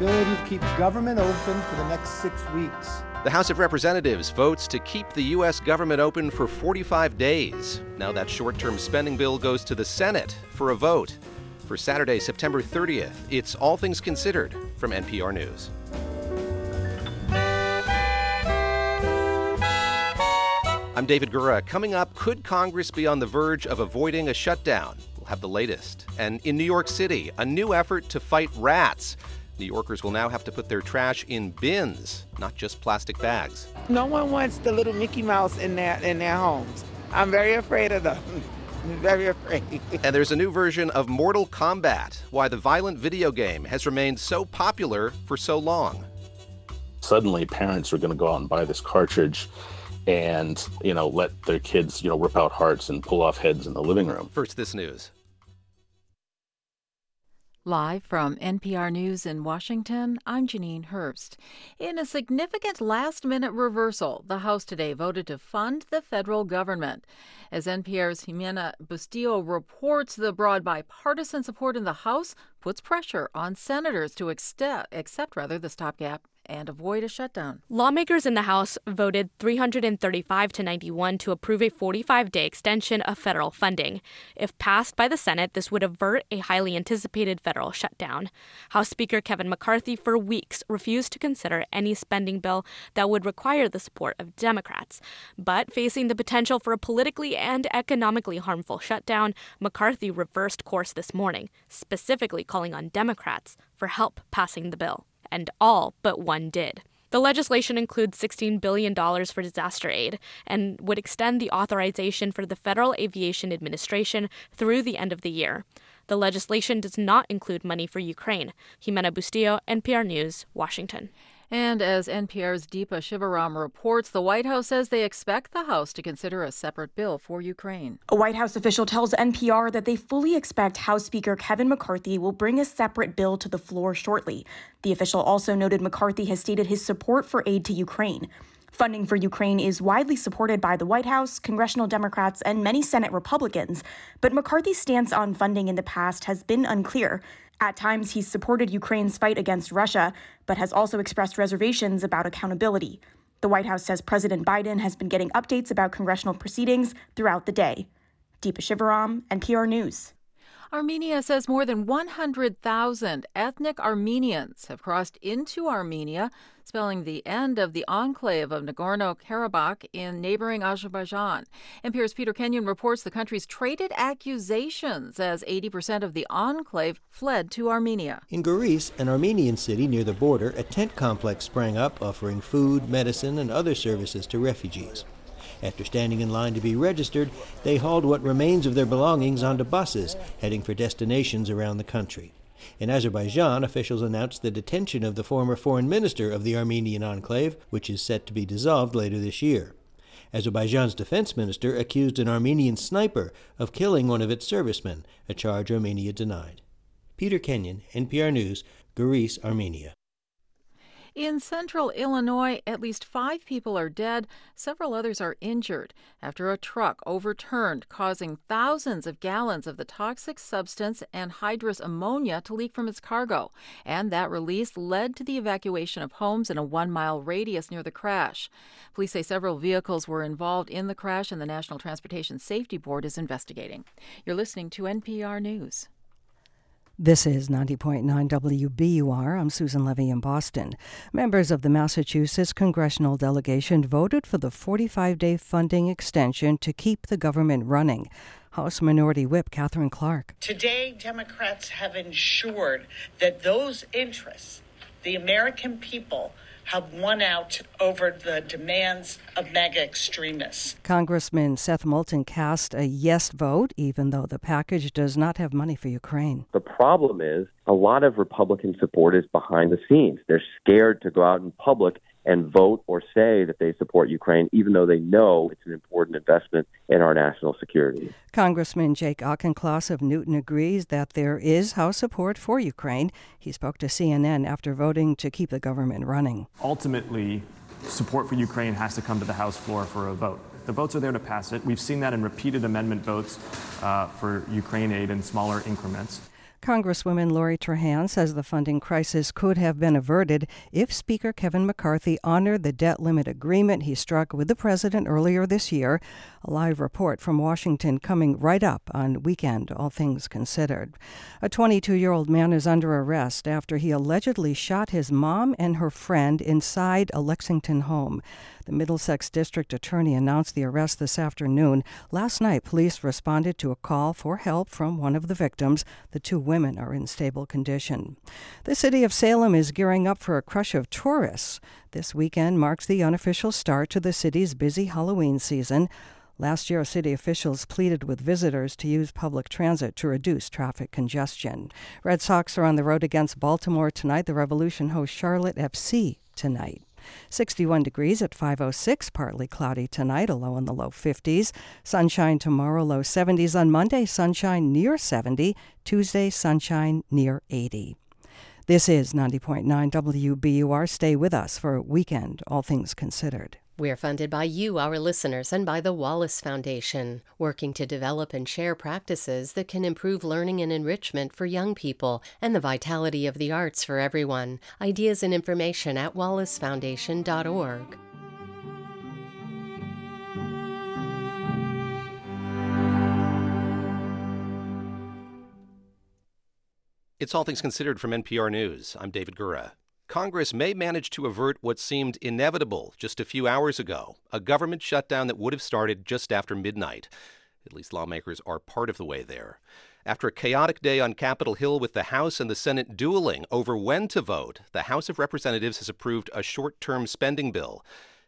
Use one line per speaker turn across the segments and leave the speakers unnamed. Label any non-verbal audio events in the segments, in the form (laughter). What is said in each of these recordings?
ability to keep government open for the next six weeks.
The House of Representatives votes to keep the U.S. government open for 45 days. Now that short term spending bill goes to the Senate for a vote. For Saturday, September 30th, it's All Things Considered from NPR News. I'm David Gura. Coming up, could Congress be on the verge of avoiding a shutdown? We'll have the latest. And in New York City, a new effort to fight rats. New Yorkers will now have to put their trash in bins, not just plastic bags.
No one wants the little Mickey Mouse in their in their homes. I'm very afraid of them. (laughs) very afraid.
and there's a new version of Mortal Kombat, why the violent video game has remained so popular for so long.
Suddenly parents are going to go out and buy this cartridge and, you know, let their kids, you know, rip out hearts and pull off heads in the living room.
First this news.
Live from NPR News in Washington, I'm Janine Herbst. In a significant last minute reversal, the House today voted to fund the federal government. As NPR's Ximena Bustillo reports, the broad bipartisan support in the House puts pressure on senators to accept, accept rather the stopgap and avoid a shutdown.
Lawmakers in the House voted 335 to 91 to approve a 45 day extension of federal funding. If passed by the Senate, this would avert a highly anticipated federal shutdown. House Speaker Kevin McCarthy, for weeks, refused to consider any spending bill that would require the support of Democrats. But facing the potential for a politically and economically harmful shutdown, McCarthy reversed course this morning, specifically calling on Democrats for help passing the bill and all but one did. The legislation includes $16 billion for disaster aid and would extend the authorization for the Federal Aviation Administration through the end of the year. The legislation does not include money for Ukraine. Ximena Bustillo, NPR News, Washington.
And as NPR's Deepa Shivaram reports, the White House says they expect the House to consider a separate bill for Ukraine.
A White House official tells NPR that they fully expect House Speaker Kevin McCarthy will bring a separate bill to the floor shortly. The official also noted McCarthy has stated his support for aid to Ukraine. Funding for Ukraine is widely supported by the White House, congressional Democrats, and many Senate Republicans, but McCarthy's stance on funding in the past has been unclear. At times, he's supported Ukraine's fight against Russia, but has also expressed reservations about accountability. The White House says President Biden has been getting updates about congressional proceedings throughout the day. Deepa Shivaram, NPR News.
Armenia says more than 100,000 ethnic Armenians have crossed into Armenia, spelling the end of the enclave of Nagorno Karabakh in neighboring Azerbaijan. NPR's Peter Kenyon reports the country's traded accusations as 80% of the enclave fled to Armenia.
In Goris, an Armenian city near the border, a tent complex sprang up offering food, medicine, and other services to refugees. After standing in line to be registered, they hauled what remains of their belongings onto buses, heading for destinations around the country. In Azerbaijan, officials announced the detention of the former foreign minister of the Armenian enclave, which is set to be dissolved later this year. Azerbaijan's defense minister accused an Armenian sniper of killing one of its servicemen, a charge Armenia denied. Peter Kenyon, NPR News, Goris, Armenia.
In central Illinois, at least five people are dead, several others are injured after a truck overturned, causing thousands of gallons of the toxic substance anhydrous ammonia to leak from its cargo. And that release led to the evacuation of homes in a one mile radius near the crash. Police say several vehicles were involved in the crash, and the National Transportation Safety Board is investigating. You're listening to NPR News.
This is 90.9 WBUR. I'm Susan Levy in Boston. Members of the Massachusetts congressional delegation voted for the 45 day funding extension to keep the government running. House Minority Whip Katherine Clark.
Today, Democrats have ensured that those interests, the American people, have won out over the demands of MAGA extremists.
Congressman Seth Moulton cast a yes vote, even though the package does not have money for Ukraine.
The problem is a lot of Republican support is behind the scenes. They're scared to go out in public and vote or say that they support Ukraine, even though they know it's an important investment in our national security.
Congressman Jake Auchincloss of Newton agrees that there is House support for Ukraine. He spoke to CNN after voting to keep the government running.
Ultimately, support for Ukraine has to come to the House floor for a vote. The votes are there to pass it. We've seen that in repeated amendment votes uh, for Ukraine aid in smaller increments.
Congresswoman Lori Trahan says the funding crisis could have been averted if Speaker Kevin McCarthy honored the debt limit agreement he struck with the president earlier this year. A live report from Washington coming right up on Weekend, All Things Considered. A 22 year old man is under arrest after he allegedly shot his mom and her friend inside a Lexington home. The Middlesex District Attorney announced the arrest this afternoon. Last night, police responded to a call for help from one of the victims. The two women are in stable condition. The city of Salem is gearing up for a crush of tourists. This weekend marks the unofficial start to the city's busy Halloween season. Last year, city officials pleaded with visitors to use public transit to reduce traffic congestion. Red Sox are on the road against Baltimore tonight. The Revolution hosts Charlotte FC tonight. 61 degrees at 506, partly cloudy tonight, a low in the low 50s. Sunshine tomorrow, low 70s on Monday, sunshine near 70. Tuesday, sunshine near 80. This is 90.9 WBUR. Stay with us for Weekend, All Things Considered.
We're funded by you, our listeners, and by the Wallace Foundation, working to develop and share practices that can improve learning and enrichment for young people and the vitality of the arts for everyone. Ideas and information at wallacefoundation.org.
It's All Things Considered from NPR News. I'm David Gura. Congress may manage to avert what seemed inevitable just a few hours ago a government shutdown that would have started just after midnight. At least lawmakers are part of the way there. After a chaotic day on Capitol Hill with the House and the Senate dueling over when to vote, the House of Representatives has approved a short term spending bill.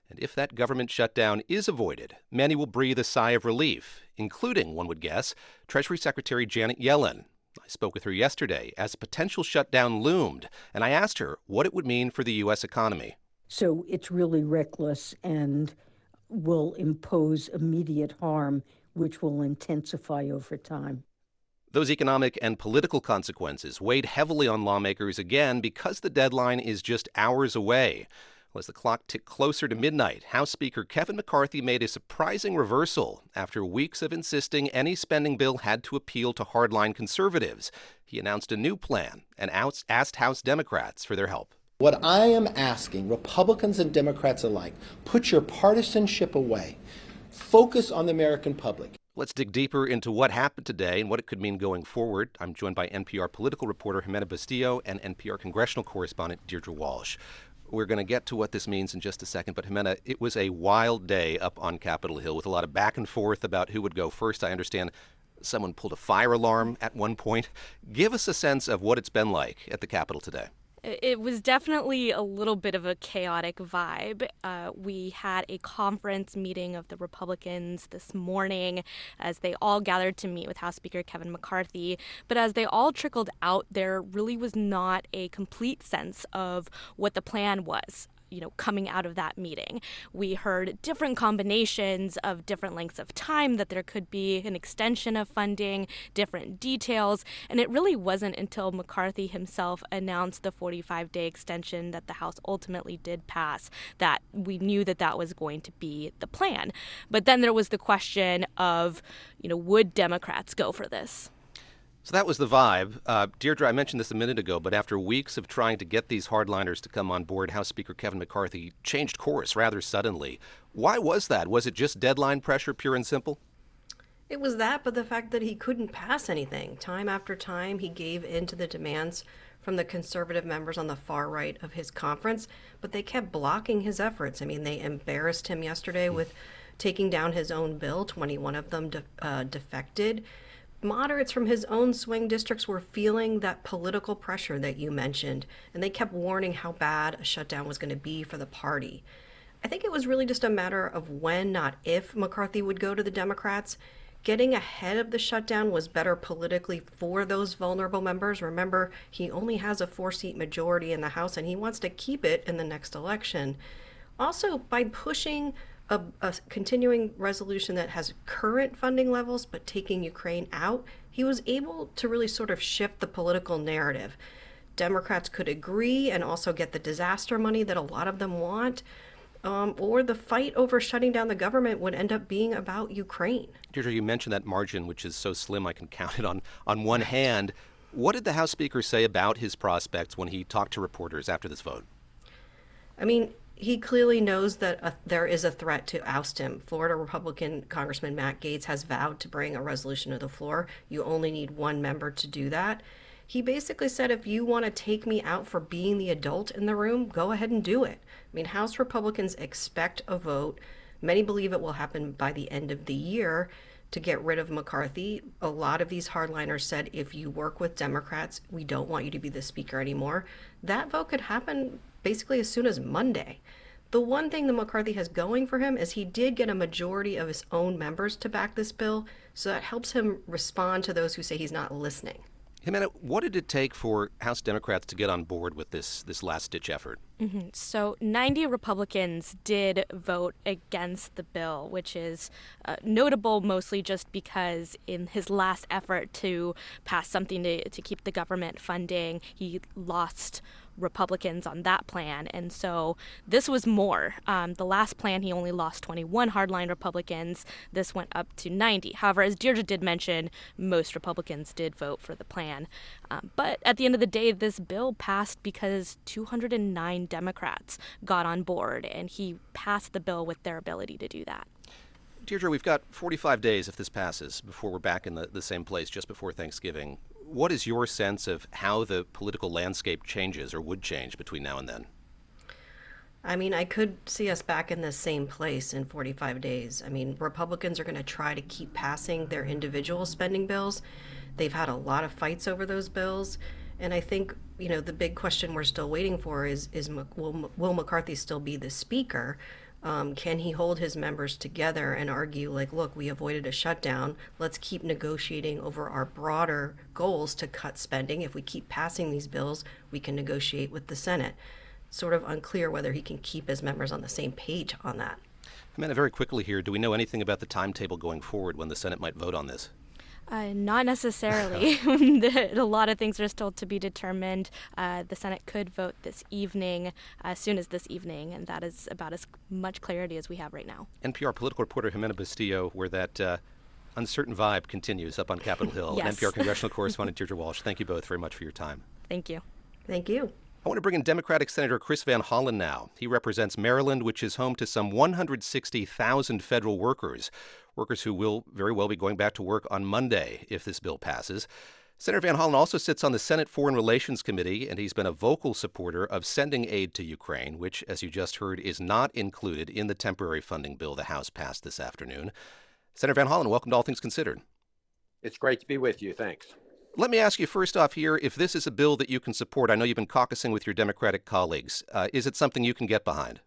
And if that government shutdown is avoided, many will breathe a sigh of relief, including, one would guess, Treasury Secretary Janet Yellen. I spoke with her yesterday as a potential shutdown loomed, and I asked her what it would mean for the U.S. economy.
So it's really reckless and will impose immediate harm, which will intensify over time.
Those economic and political consequences weighed heavily on lawmakers again because the deadline is just hours away. As the clock ticked closer to midnight, House Speaker Kevin McCarthy made a surprising reversal after weeks of insisting any spending bill had to appeal to hardline conservatives. He announced a new plan and asked House Democrats for their help.
What I am asking, Republicans and Democrats alike, put your partisanship away. Focus on the American public.
Let's dig deeper into what happened today and what it could mean going forward. I'm joined by NPR political reporter Ximena Bustillo and NPR congressional correspondent Deirdre Walsh. We're going to get to what this means in just a second. But Ximena, it was a wild day up on Capitol Hill with a lot of back and forth about who would go first. I understand someone pulled a fire alarm at one point. Give us a sense of what it's been like at the Capitol today.
It was definitely a little bit of a chaotic vibe. Uh, we had a conference meeting of the Republicans this morning as they all gathered to meet with House Speaker Kevin McCarthy. But as they all trickled out, there really was not a complete sense of what the plan was you know coming out of that meeting. We heard different combinations of different lengths of time that there could be an extension of funding, different details, and it really wasn't until McCarthy himself announced the 45-day extension that the House ultimately did pass that we knew that that was going to be the plan. But then there was the question of, you know, would Democrats go for this?
So that was the vibe. Uh, Deirdre, I mentioned this a minute ago, but after weeks of trying to get these hardliners to come on board, House Speaker Kevin McCarthy changed course rather suddenly. Why was that? Was it just deadline pressure, pure and simple?
It was that, but the fact that he couldn't pass anything. Time after time, he gave in to the demands from the conservative members on the far right of his conference, but they kept blocking his efforts. I mean, they embarrassed him yesterday with taking down his own bill. 21 of them de- uh, defected moderates from his own swing districts were feeling that political pressure that you mentioned, and they kept warning how bad a shutdown was going to be for the party. I think it was really just a matter of when, not if, McCarthy would go to the Democrats. Getting ahead of the shutdown was better politically for those vulnerable members. Remember, he only has a four seat majority in the House and he wants to keep it in the next election. Also, by pushing a, a continuing resolution that has current funding levels but taking Ukraine out, he was able to really sort of shift the political narrative. Democrats could agree and also get the disaster money that a lot of them want. Um, or the fight over shutting down the government would end up being about Ukraine.
Deirdre, you mentioned that margin, which is so slim I can count it on on one hand. What did the House Speaker say about his prospects when he talked to reporters after this vote?
I mean, he clearly knows that a, there is a threat to oust him. Florida Republican Congressman Matt Gaetz has vowed to bring a resolution to the floor. You only need one member to do that. He basically said, if you want to take me out for being the adult in the room, go ahead and do it. I mean, House Republicans expect a vote. Many believe it will happen by the end of the year to get rid of McCarthy. A lot of these hardliners said, if you work with Democrats, we don't want you to be the speaker anymore. That vote could happen basically as soon as Monday. The one thing that McCarthy has going for him is he did get a majority of his own members to back this bill, so that helps him respond to those who say he's not listening.
Ximena, what did it take for House Democrats to get on board with this this last ditch effort?
Mm-hmm. So, 90 Republicans did vote against the bill, which is uh, notable mostly just because in his last effort to pass something to, to keep the government funding, he lost Republicans on that plan. And so this was more. Um, the last plan, he only lost 21 hardline Republicans. This went up to 90. However, as Deirdre did mention, most Republicans did vote for the plan. Um, but at the end of the day, this bill passed because 209 Democrats got on board, and he passed the bill with their ability to do that.
Deirdre, we've got 45 days if this passes before we're back in the, the same place just before Thanksgiving what is your sense of how the political landscape changes or would change between now and then?
I mean, I could see us back in the same place in 45 days. I mean, Republicans are going to try to keep passing their individual spending bills. They've had a lot of fights over those bills. And I think, you know, the big question we're still waiting for is, is will, will McCarthy still be the speaker? Um, can he hold his members together and argue, like, look, we avoided a shutdown. Let's keep negotiating over our broader goals to cut spending. If we keep passing these bills, we can negotiate with the Senate. Sort of unclear whether he can keep his members on the same page on that.
Amanda, very quickly here, do we know anything about the timetable going forward when the Senate might vote on this?
Uh, not necessarily. (laughs) (laughs) a lot of things are still to be determined. Uh, the Senate could vote this evening, as soon as this evening, and that is about as much clarity as we have right now.
NPR political reporter Ximena Bustillo, where that uh, uncertain vibe continues up on Capitol Hill. (laughs)
yes.
NPR congressional correspondent Deirdre Walsh, thank you both very much for your time.
Thank you.
Thank you.
I want to bring in Democratic Senator Chris Van Hollen now. He represents Maryland, which is home to some 160,000 federal workers workers who will very well be going back to work on Monday if this bill passes. Senator Van Hollen also sits on the Senate Foreign Relations Committee, and he's been a vocal supporter of sending aid to Ukraine, which, as you just heard, is not included in the temporary funding bill the House passed this afternoon. Senator Van Hollen, welcome to All Things Considered.
It's great to be with you. Thanks.
Let me ask you first off here if this is a bill that you can support. I know you've been caucusing with your Democratic colleagues. Uh, is it something you can get behind?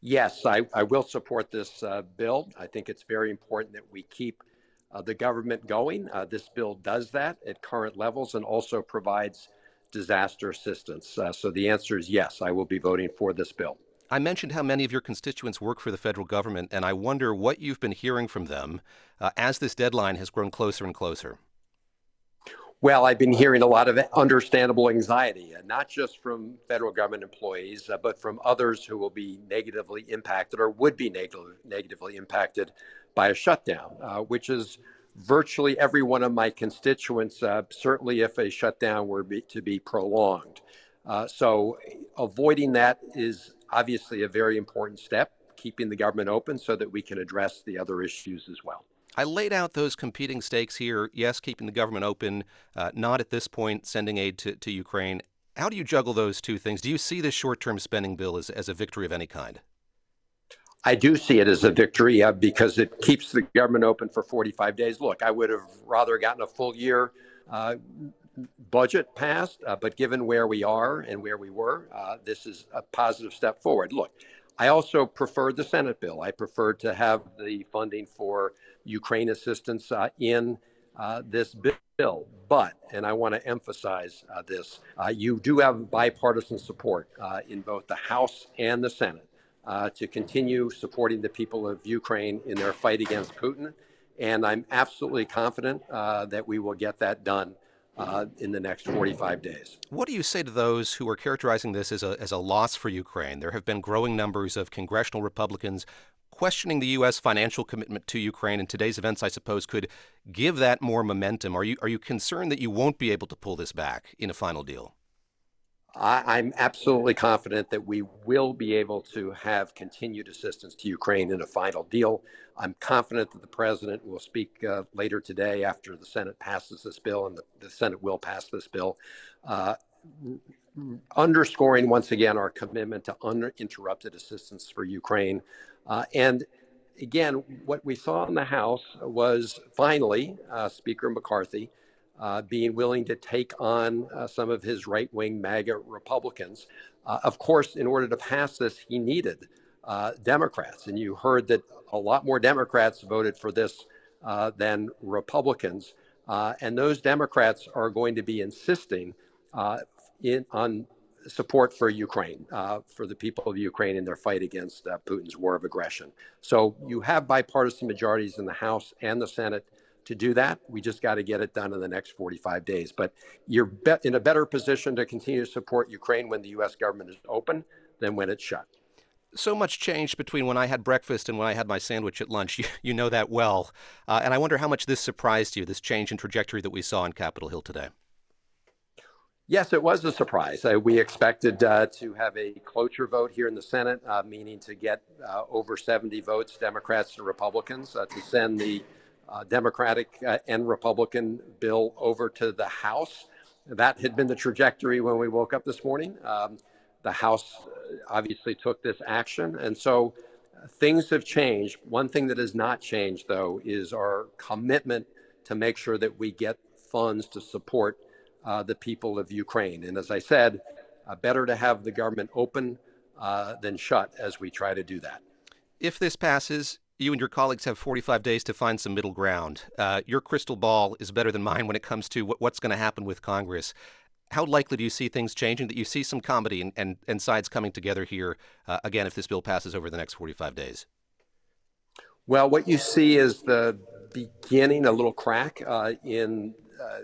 Yes, I, I will support this uh, bill. I think it's very important that we keep uh, the government going. Uh, this bill does that at current levels and also provides disaster assistance. Uh, so the answer is yes, I will be voting for this bill.
I mentioned how many of your constituents work for the federal government, and I wonder what you've been hearing from them uh, as this deadline has grown closer and closer.
Well, I've been hearing a lot of understandable anxiety, uh, not just from federal government employees, uh, but from others who will be negatively impacted or would be neg- negatively impacted by a shutdown, uh, which is virtually every one of my constituents, uh, certainly if a shutdown were be, to be prolonged. Uh, so, avoiding that is obviously a very important step, keeping the government open so that we can address the other issues as well.
I laid out those competing stakes here. Yes, keeping the government open, uh, not at this point sending aid to, to Ukraine. How do you juggle those two things? Do you see this short term spending bill as, as a victory of any kind?
I do see it as a victory uh, because it keeps the government open for 45 days. Look, I would have rather gotten a full year uh, budget passed, uh, but given where we are and where we were, uh, this is a positive step forward. Look, I also preferred the Senate bill. I preferred to have the funding for Ukraine assistance uh, in uh, this bill. But, and I want to emphasize uh, this, you do have bipartisan support in both the House and the Senate to continue supporting the people of Ukraine in their fight against Putin. And I'm absolutely confident that we will get that done. Uh, in the next 45 days.
What do you say to those who are characterizing this as a, as a loss for Ukraine? There have been growing numbers of congressional Republicans questioning the U.S. financial commitment to Ukraine and today's events, I suppose, could give that more momentum. Are you are you concerned that you won't be able to pull this back in a final deal?
I, am absolutely confident that we will be able to have continued assistance to Ukraine in a final deal. I'm confident that the president will speak uh, later today after the Senate passes this bill, and the, the Senate will pass this bill, uh, underscoring once again our commitment to uninterrupted assistance for Ukraine. Uh, and again, what we saw in the House was finally uh, Speaker McCarthy uh, being willing to take on uh, some of his right wing MAGA Republicans. Uh, of course, in order to pass this, he needed uh, Democrats. And you heard that a lot more Democrats voted for this than Republicans. And those Democrats are going to be insisting in, on support for Ukraine, for the people of Ukraine in their fight against Putin's war of aggression. So you have bipartisan majorities in the House and the Senate to do that. We just got to get it done in the next 45 days. But you're be- in a better position to continue to support Ukraine when the U.S. government is open than when it's shut.
So much changed between when I had breakfast and when I had my sandwich at lunch. (laughs) You, you know that well. Uh, and I wonder how much this surprised you, this change in trajectory that we saw on Capitol Hill today.
Yes, it was a surprise. Uh, we expected uh, to have a cloture vote here in the Senate, uh, meaning to get uh, over 70 votes, Democrats and Republicans, uh, to send the uh, Democratic and Republican bill over to the House. That had been the trajectory when we woke up this morning. Um, the House obviously took this action. And so things have changed. One thing that has not changed, though, is our commitment to make sure that we get funds to support uh, the people of Ukraine. And as I said, uh, better to have the government open than shut as we try to do that.
If this passes, you and your colleagues have 45 days to find some middle ground. Uh, your crystal ball is better than mine when it comes to what, what's going to happen with Congress. How likely do you see things changing, that you see some comity and, and, and sides coming together here, uh, again, if this bill passes over the next 45 days?
Well, what you see is the beginning, a little crack uh, in, uh,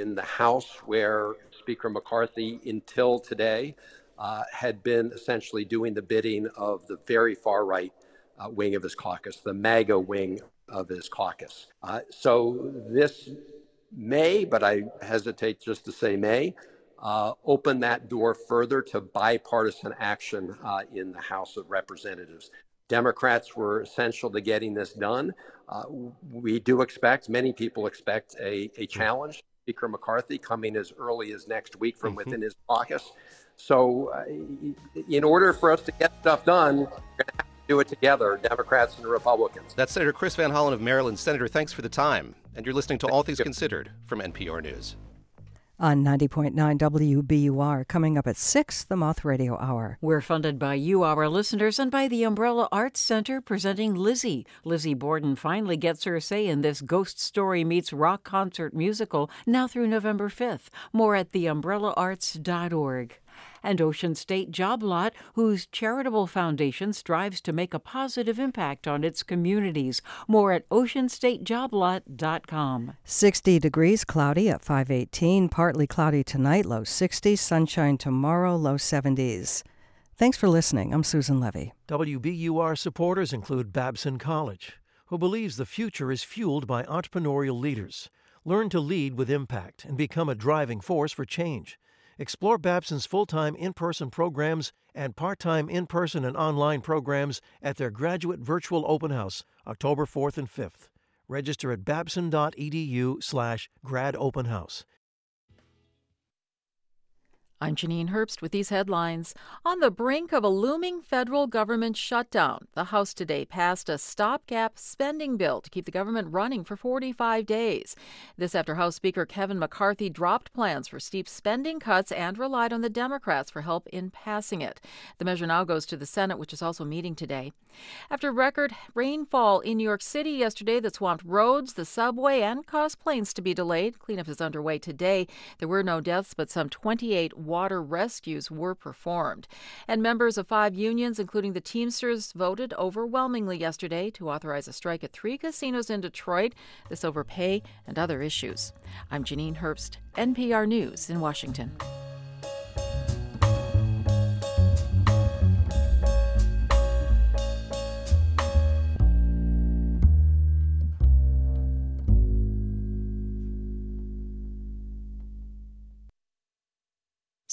in the House where Speaker McCarthy, until today, uh, had been essentially doing the bidding of the very far right uh, wing of his caucus, the MAGA wing of his caucus. Uh, so this may, but I hesitate just to say may, uh, open that door further to bipartisan action uh, in the House of Representatives. Democrats were essential to getting this done. Uh, we do expect, many people expect, a, a challenge. Speaker McCarthy coming as early as next week from mm-hmm. within his caucus. So, uh, in order for us to get stuff done, we're going to have to do it together, Democrats and Republicans.
That's Senator Chris Van Hollen of Maryland. Senator, thanks for the time. And you're listening to All Things Considered from NPR News.
On 90.9 WBUR, coming up at 6, the Moth Radio Hour.
We're funded by you, our listeners, and by the Umbrella Arts Center presenting Lizzie. Lizzie Borden finally gets her say in this Ghost Story Meets Rock Concert musical now through November 5th. More at theumbrellaarts.org and Ocean State Job Lot, whose charitable foundation strives to make a positive impact on its communities. More at oceanstatejoblot.com.
60 degrees, cloudy at 518, partly cloudy tonight, low 60s, sunshine tomorrow, low 70s. Thanks for listening. I'm Susan Levy.
WBUR supporters include Babson College, who believes the future is fueled by entrepreneurial leaders. Learn to lead with impact and become a driving force for change. Explore Babson's full time in person programs and part time in person and online programs at their graduate virtual open house, October 4th and 5th. Register at babson.edu slash gradopenhouse.
I'm Janine Herbst with these headlines. On the brink of a looming federal government shutdown, the House today passed a stopgap spending bill to keep the government running for 45 days. This after House Speaker Kevin McCarthy dropped plans for steep spending cuts and relied on the Democrats for help in passing it. The measure now goes to the Senate, which is also meeting today. After record rainfall in New York City yesterday that swamped roads, the subway, and caused planes to be delayed, cleanup is underway today. There were no deaths, but some 28 water rescues were performed. And members of five unions, including the Teamsters, voted overwhelmingly yesterday to authorize a strike at three casinos in Detroit. This over pay and other issues. I'm Janine Herbst, NPR News in Washington.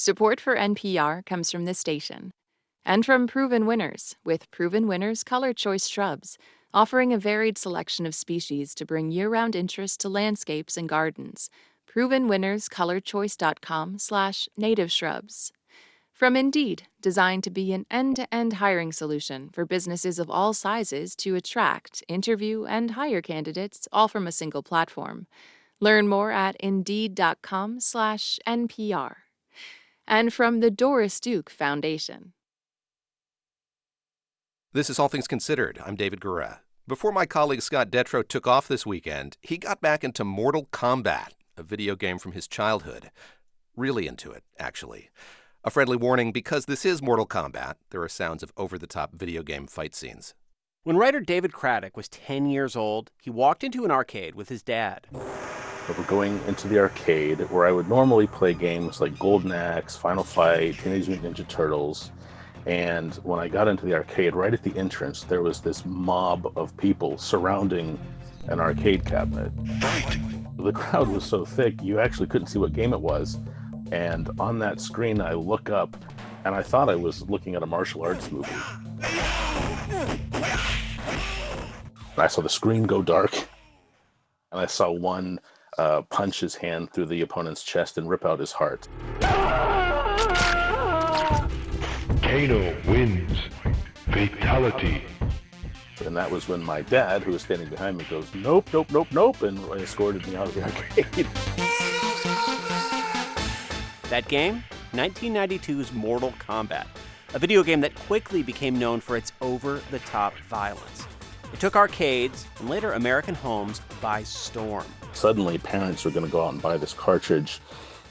Support for NPR comes from this station and from Proven Winners with Proven Winners Color Choice Shrubs, offering a varied selection of species to bring year-round interest to landscapes and gardens. ProvenWinnersColorChoice.com slash native shrubs. From Indeed, designed to be an end-to-end hiring solution for businesses of all sizes to attract, interview, and hire candidates all from a single platform. Learn more at Indeed.com slash NPR. And from the Doris Duke Foundation.
This is All Things Considered. I'm David Gura. Before my colleague Scott Detrow took off this weekend, he got back into Mortal Kombat, a video game from his childhood. Really into it, actually. A friendly warning because this is Mortal Kombat, there are sounds of over the top video game fight scenes.
When writer David Craddock was 10 years old, he walked into an arcade with his dad.
We were going into the arcade where I would normally play games like Golden Axe, Final Fight, Teenage Mutant Ninja Turtles. And when I got into the arcade, right at the entrance, there was this mob of people surrounding an arcade cabinet. The crowd was so thick, you actually couldn't see what game it was. And on that screen, I look up and I thought I was looking at a martial arts movie. I saw the screen go dark, and I saw one uh, punch his hand through the opponent's chest and rip out his heart.
Kano wins. Fatality.
And that was when my dad, who was standing behind me, goes, Nope, nope, nope, nope, and escorted me out of the arcade.
That game? 1992's Mortal Kombat, a video game that quickly became known for its over the top violence. It took arcades and later American homes by storm.
Suddenly, parents were going to go out and buy this cartridge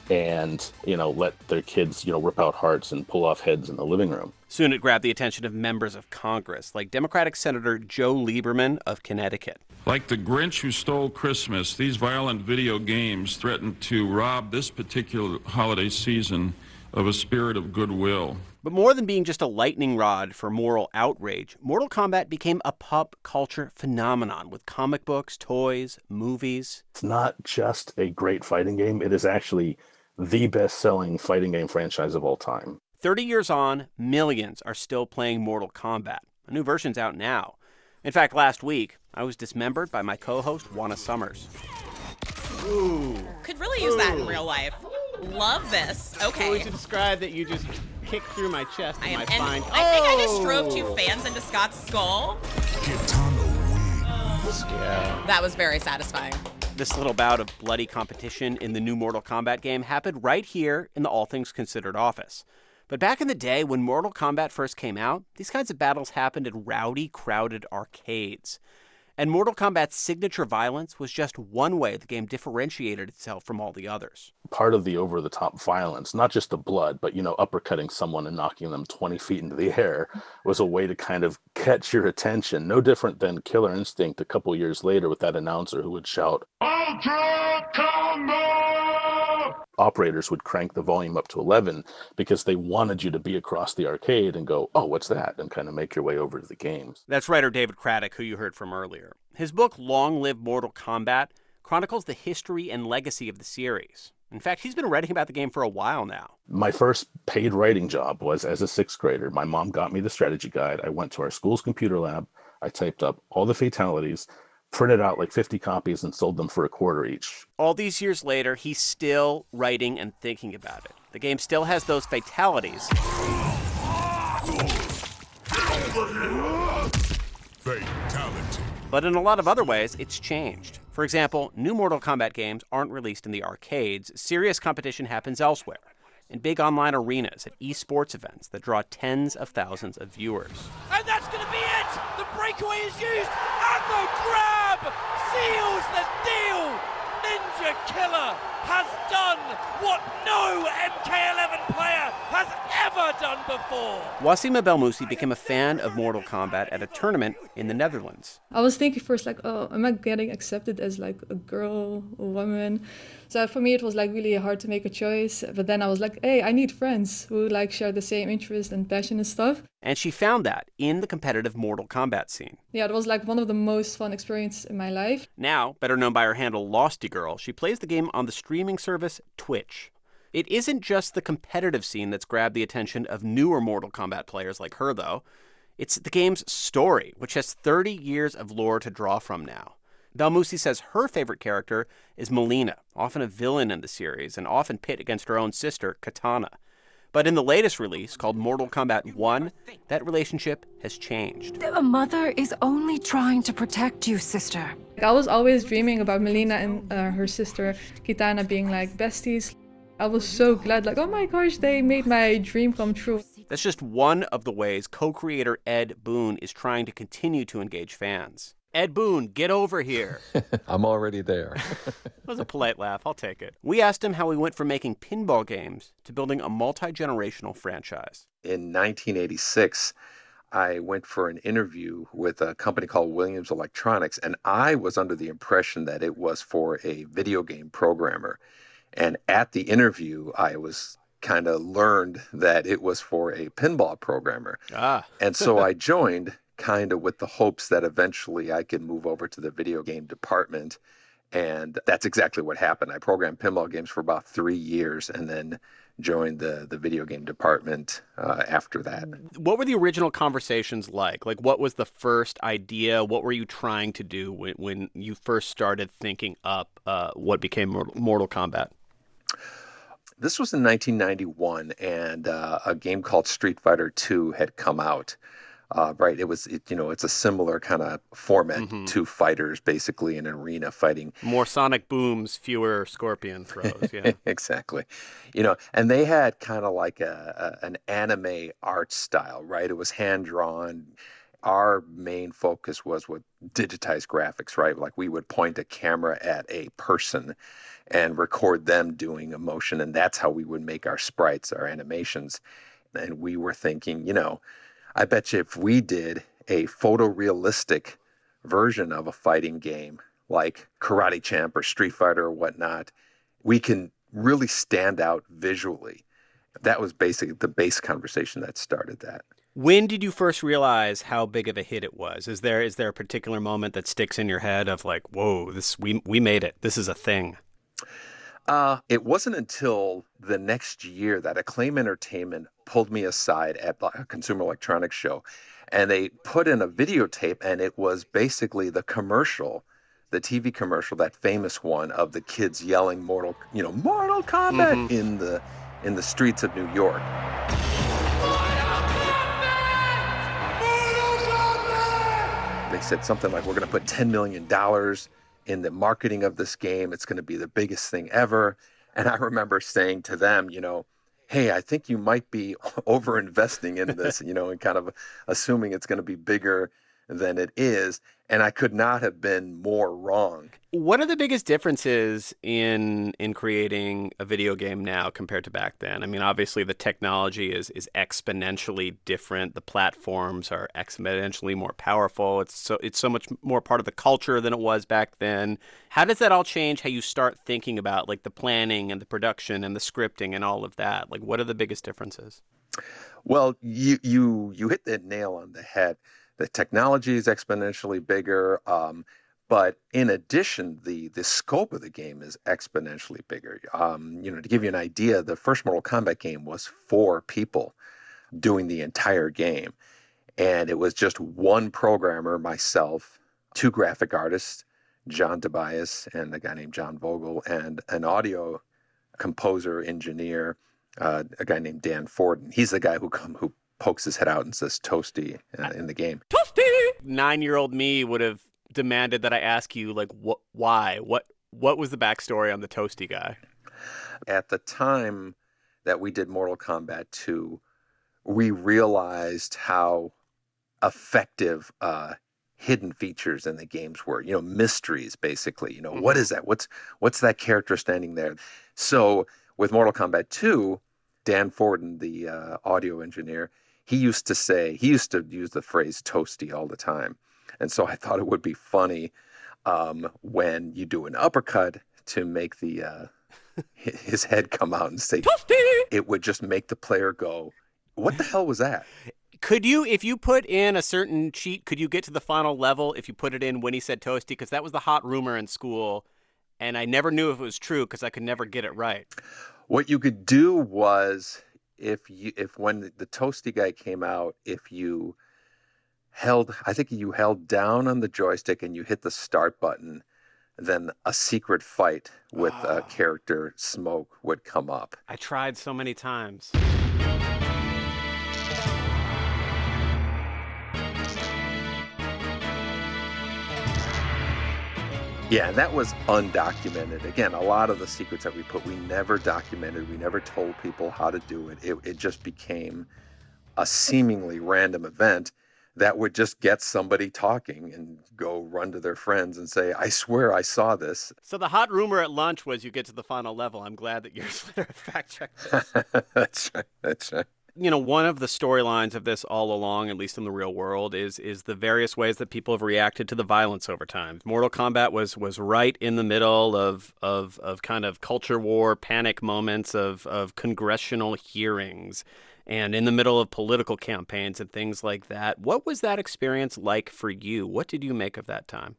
and, you know, let their kids, you know, rip out hearts and pull off heads in the living room.
Soon it grabbed the attention of members of Congress, like Democratic Senator Joe Lieberman of Connecticut.
Like the Grinch who stole Christmas, these violent video games threaten to rob this particular holiday season of a spirit of goodwill.
But more than being just a lightning rod for moral outrage, Mortal Kombat became a pop culture phenomenon with comic books, toys, movies.
It's not just a great fighting game, it is actually the best selling fighting game franchise of all time.
30 years on, millions are still playing Mortal Kombat. A new version's out now. In fact, last week, I was dismembered by my co host, Juana Summers.
Ooh. Could really use Ooh. that in real life. Love this. Okay.
So would you describe that you just kicked through my chest
I
am, my
spine?
Oh!
I think I just oh! drove two fans into Scott's skull.
Yeah.
That was very satisfying.
This little bout of bloody competition in the new Mortal Kombat game happened right here in the All Things Considered office. But back in the day when Mortal Kombat first came out, these kinds of battles happened in rowdy, crowded arcades. And Mortal Kombat's signature violence was just one way the game differentiated itself from all the others.
Part of the over the top violence, not just the blood, but, you know, uppercutting someone and knocking them 20 feet into the air, was a way to kind of catch your attention. No different than Killer Instinct a couple years later with that announcer who would shout! Operators would crank the volume up to 11 because they wanted you to be across the arcade and go, oh, what's that? And kind of make your way over to the games.
That's writer David Craddock, who you heard from earlier. His book, Long Live Mortal Kombat, chronicles the history and legacy of the series. In fact, he's been writing about the game for a while now.
My first paid writing job was as a sixth grader. My mom got me the strategy guide. I went to our school's computer lab. I typed up all the fatalities, printed out like 50 copies, and sold them for a quarter each.
All these years later, he's still writing and thinking about it. The game still has those fatalities.
Fatality.
But in a lot of other ways, it's changed. For example, new Mortal Kombat games aren't released in the arcades. Serious competition happens elsewhere, in big online arenas at esports events that draw tens of thousands of viewers.
And that's going to be it! The breakaway is used, and the grab seals the deal! Ninja Killer has done what no MK11 player has ever done before.
Wasim Belmoussi became a fan of Mortal Kombat at a tournament in the Netherlands.
I was thinking first like, oh, am I getting accepted as like a girl, a woman? So for me, it was like really hard to make a choice. But then I was like, hey, I need friends who like share the same interest and passion and stuff.
And she found that in the competitive Mortal Kombat scene.
Yeah, it was like one of the most fun experiences in my life.
Now, better known by her handle Losty Girl, she plays the game on the streaming service Twitch. It isn't just the competitive scene that's grabbed the attention of newer Mortal Kombat players like her, though. It's the game's story, which has 30 years of lore to draw from now. Balmoosie says her favorite character is Mileena, often a villain in the series and often pit against her own sister, Kitana. But in the latest release, called Mortal Kombat 1, that relationship has changed.
A mother is only trying to protect you, sister.
I was always dreaming about Mileena and uh, her sister Kitana being like besties. I was so glad, like, oh my gosh, they made my dream come true.
That's just one of the ways co creator Ed Boon is trying to continue to engage fans. Ed Boon, get over here. (laughs)
I'm already there. (laughs)
that was a polite laugh. I'll take it. We asked him how he went from making pinball games to building a multi generational franchise.
In 1986, I went for an interview with a company called Williams Electronics, and I was under the impression that it was for a video game programmer. And at the interview, I was kind of learned that it was for a pinball programmer.
Ah. (laughs)
and so I joined kind of with the hopes that eventually I could move over to the video game department. And that's exactly what happened. I programmed pinball games for about three years and then joined the, the video game department uh, after that.
What were the original conversations like? Like, what was the first idea? What were you trying to do when, when you first started thinking up uh, what became Mortal, Mortal Kombat?
This was in 1991, and uh, a game called Street Fighter 2 had come out. Uh, right, it was it, you know it's a similar kind of format
Mhm.
to fighters, basically in an arena fighting.
More sonic booms, fewer scorpion throws. Yeah. (laughs)
exactly, you know, and they had kind of like a, a an anime art style, right? It was hand drawn. Our main focus was with digitized graphics, right? Like we would point a camera at a person and record them doing a motion, and that's how we would make our sprites, our animations. And we were thinking, you know, I bet you if we did a photorealistic version of a fighting game like Karate Champ or Street Fighter or whatnot, we can really stand out visually. That was basically the base conversation that started that.
When did you first realize how big of a hit it was? Is there is there a particular moment that sticks in your head of like, whoa, this we we made it. This is a thing.
Uh, it wasn't until the next year that Acclaim Entertainment pulled me aside at a Consumer Electronics Show, and they put in a videotape, and it was basically the commercial, the TV commercial, that famous one of the kids yelling "Mortal," you know, "Mortal Kombat"
Mhm.
in the in the streets of New York. They said something like, "We're going to put ten million dollars in the marketing of this game. It's going to be the biggest thing ever." And I remember saying to them, you know, "Hey, I think you might be (laughs) over investing in this, you know, and kind of assuming it's going to be bigger than it is." And I could not have been more wrong.
What are the biggest differences in in creating a video game now compared to back then? I mean, obviously the technology is is exponentially different. The platforms are exponentially more powerful. It's so it's so much more part of the culture than it was back then. How does that all change how you start thinking about like the planning and the production and the scripting and all of that? Like what are the biggest differences?
Well, you you you hit the nail on the head. The technology is exponentially bigger, um, but in addition, the the scope of the game is exponentially bigger. Um, you know, to give you an idea, the first Mortal Kombat game was four people doing the entire game, and it was just one programmer, myself, two graphic artists, John Tobias and a guy named John Vogel, and an audio composer engineer, uh, a guy named Dan Forden. He's the guy who come who pokes his head out and says "Toasty" uh, in the game. Toasty.
Nine year old me would have demanded that I ask you like what why what what was the backstory on the toasty guy?
At the time that we did Mortal Kombat 2, we realized how effective uh, hidden features in the games were. You know, mysteries basically. You know, what is that? What's what's that character standing there? So with Mortal Kombat 2, Dan Forden, the uh, audio engineer, he used to say he used to use the phrase "toasty" all the time, and so I thought it would be funny um, when you do an uppercut to make the uh, his head come out and say "toasty." It would just make the player go, "What the hell was that?"
Could you, if you put in a certain cheat, could you get to the final level if you put it in when he said toasty? Because that was the hot rumor in school, and I never knew if it was true because I could never get it right.
What you could do was if you if when the toasty guy came out, if you held I think you held down on the joystick and you hit the start button, then a secret fight with oh. a ah. character smoke would come up.
I tried so many times.
Yeah, and that was undocumented. Again, a lot of the secrets that we put, we never documented. We never told people how to do it. It, it just became a seemingly random event that would just get somebody talking and go run to their friends and say, I swear I saw this.
So the hot rumor at lunch was you get to the final level. I'm glad that you're (laughs) fact checked
this. (laughs) that's right. That's right
you know one of the storylines of this all along at least in the real world is is the various ways that people have reacted to the violence over time. Mortal kombat was was right in the middle of of of kind of culture war panic moments of of congressional hearings and in the middle of political campaigns and things like that. What was that experience like for you? What did you make of that time?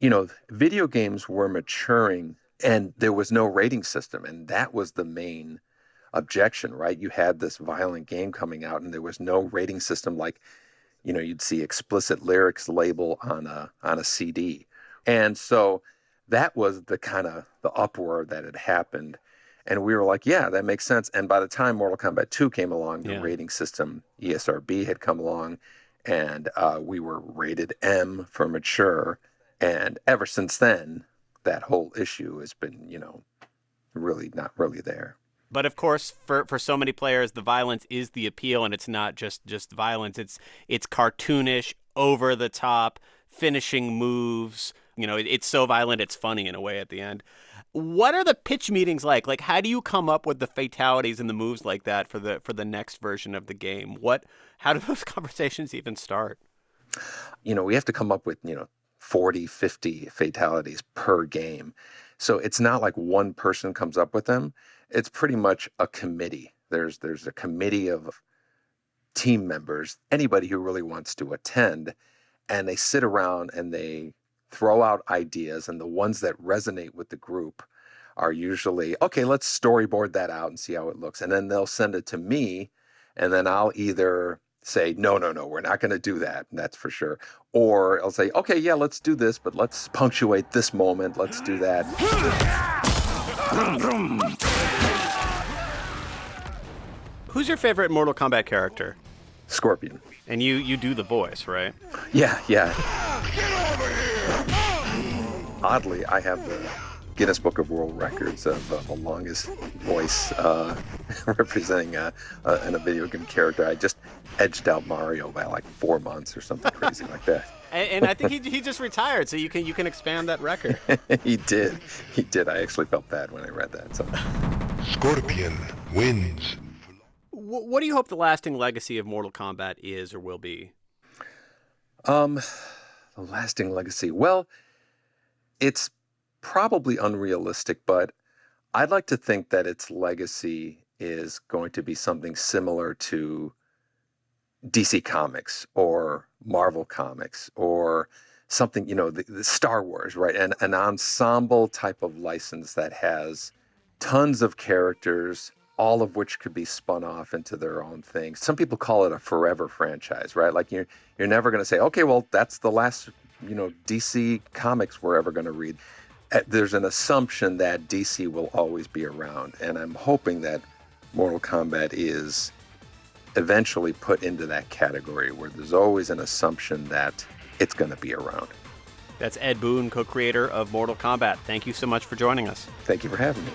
You know video games were maturing and there was no rating system and that was the main objection, right? You had this violent game coming out, and there was no rating system like, you know, you'd see explicit lyrics label on a on a CD, and so that was the kind of the uproar that had happened, and we were like, yeah, that makes sense. And by the time Mortal Kombat 2 came along, the yeah. rating system ESRB had come along, and uh, we were rated M for mature, and ever since then, that whole issue has been, you know, really not really there.
But of course, for for so many players, the violence is the appeal, and it's not just just violence. It's it's cartoonish, over the top, finishing moves. You know, it, it's so violent, it's funny in a way at the end. What are the pitch meetings like? Like, how do you come up with the fatalities and the moves like that for the for the next version of the game? What? How do (laughs) those conversations even start?
You know, we have to come up with you know 40, 50 fatalities per game. So it's not like one person comes up with them it's pretty much a committee. There's there's a committee of team members, anybody who really wants to attend, and they sit around and they throw out ideas, and the ones that resonate with the group are usually okay. Let's storyboard that out and see how it looks, and then they'll send it to me, and then I'll either say no no no we're not going to do that that's for sure or i'll say okay yeah let's do this but let's punctuate this moment let's do that
Who's your favorite Mortal Kombat character?
Scorpion.
And you you do the voice, right?
Yeah, yeah. Oddly, I have the Guinness Book of World Records of uh, the longest voice uh, (laughs) representing a, a, in a video game character. I just edged out Mario by like four months or something crazy like that. (laughs)
And, and, I think he, he just retired, so you can you can expand that record. (laughs)
he did, he did. I actually felt bad when I read that. So.
Scorpion wins.
What do you hope the lasting legacy of Mortal Kombat is or will be?
Um, (sighs) the lasting legacy. Well, it's probably unrealistic, but I'd like to think that its legacy is going to be something similar to DC Comics or Marvel Comics or something, you know, the, the Star Wars, right? An, an ensemble type of license that has tons of characters, all of which could be spun off into their own thing. Some people call it a forever franchise, right? Like you're you're never going to say, okay, well, that's the last, you know, DC comics we're ever going to read. Uh, there's an assumption that DC will always be around, and I'm hoping that Mortal Kombat is eventually put into that category where there's always an assumption that it's going to be around.
That's Ed Boon, co creator of Mortal Kombat. Thank you so much for joining us.
Thank you for having me.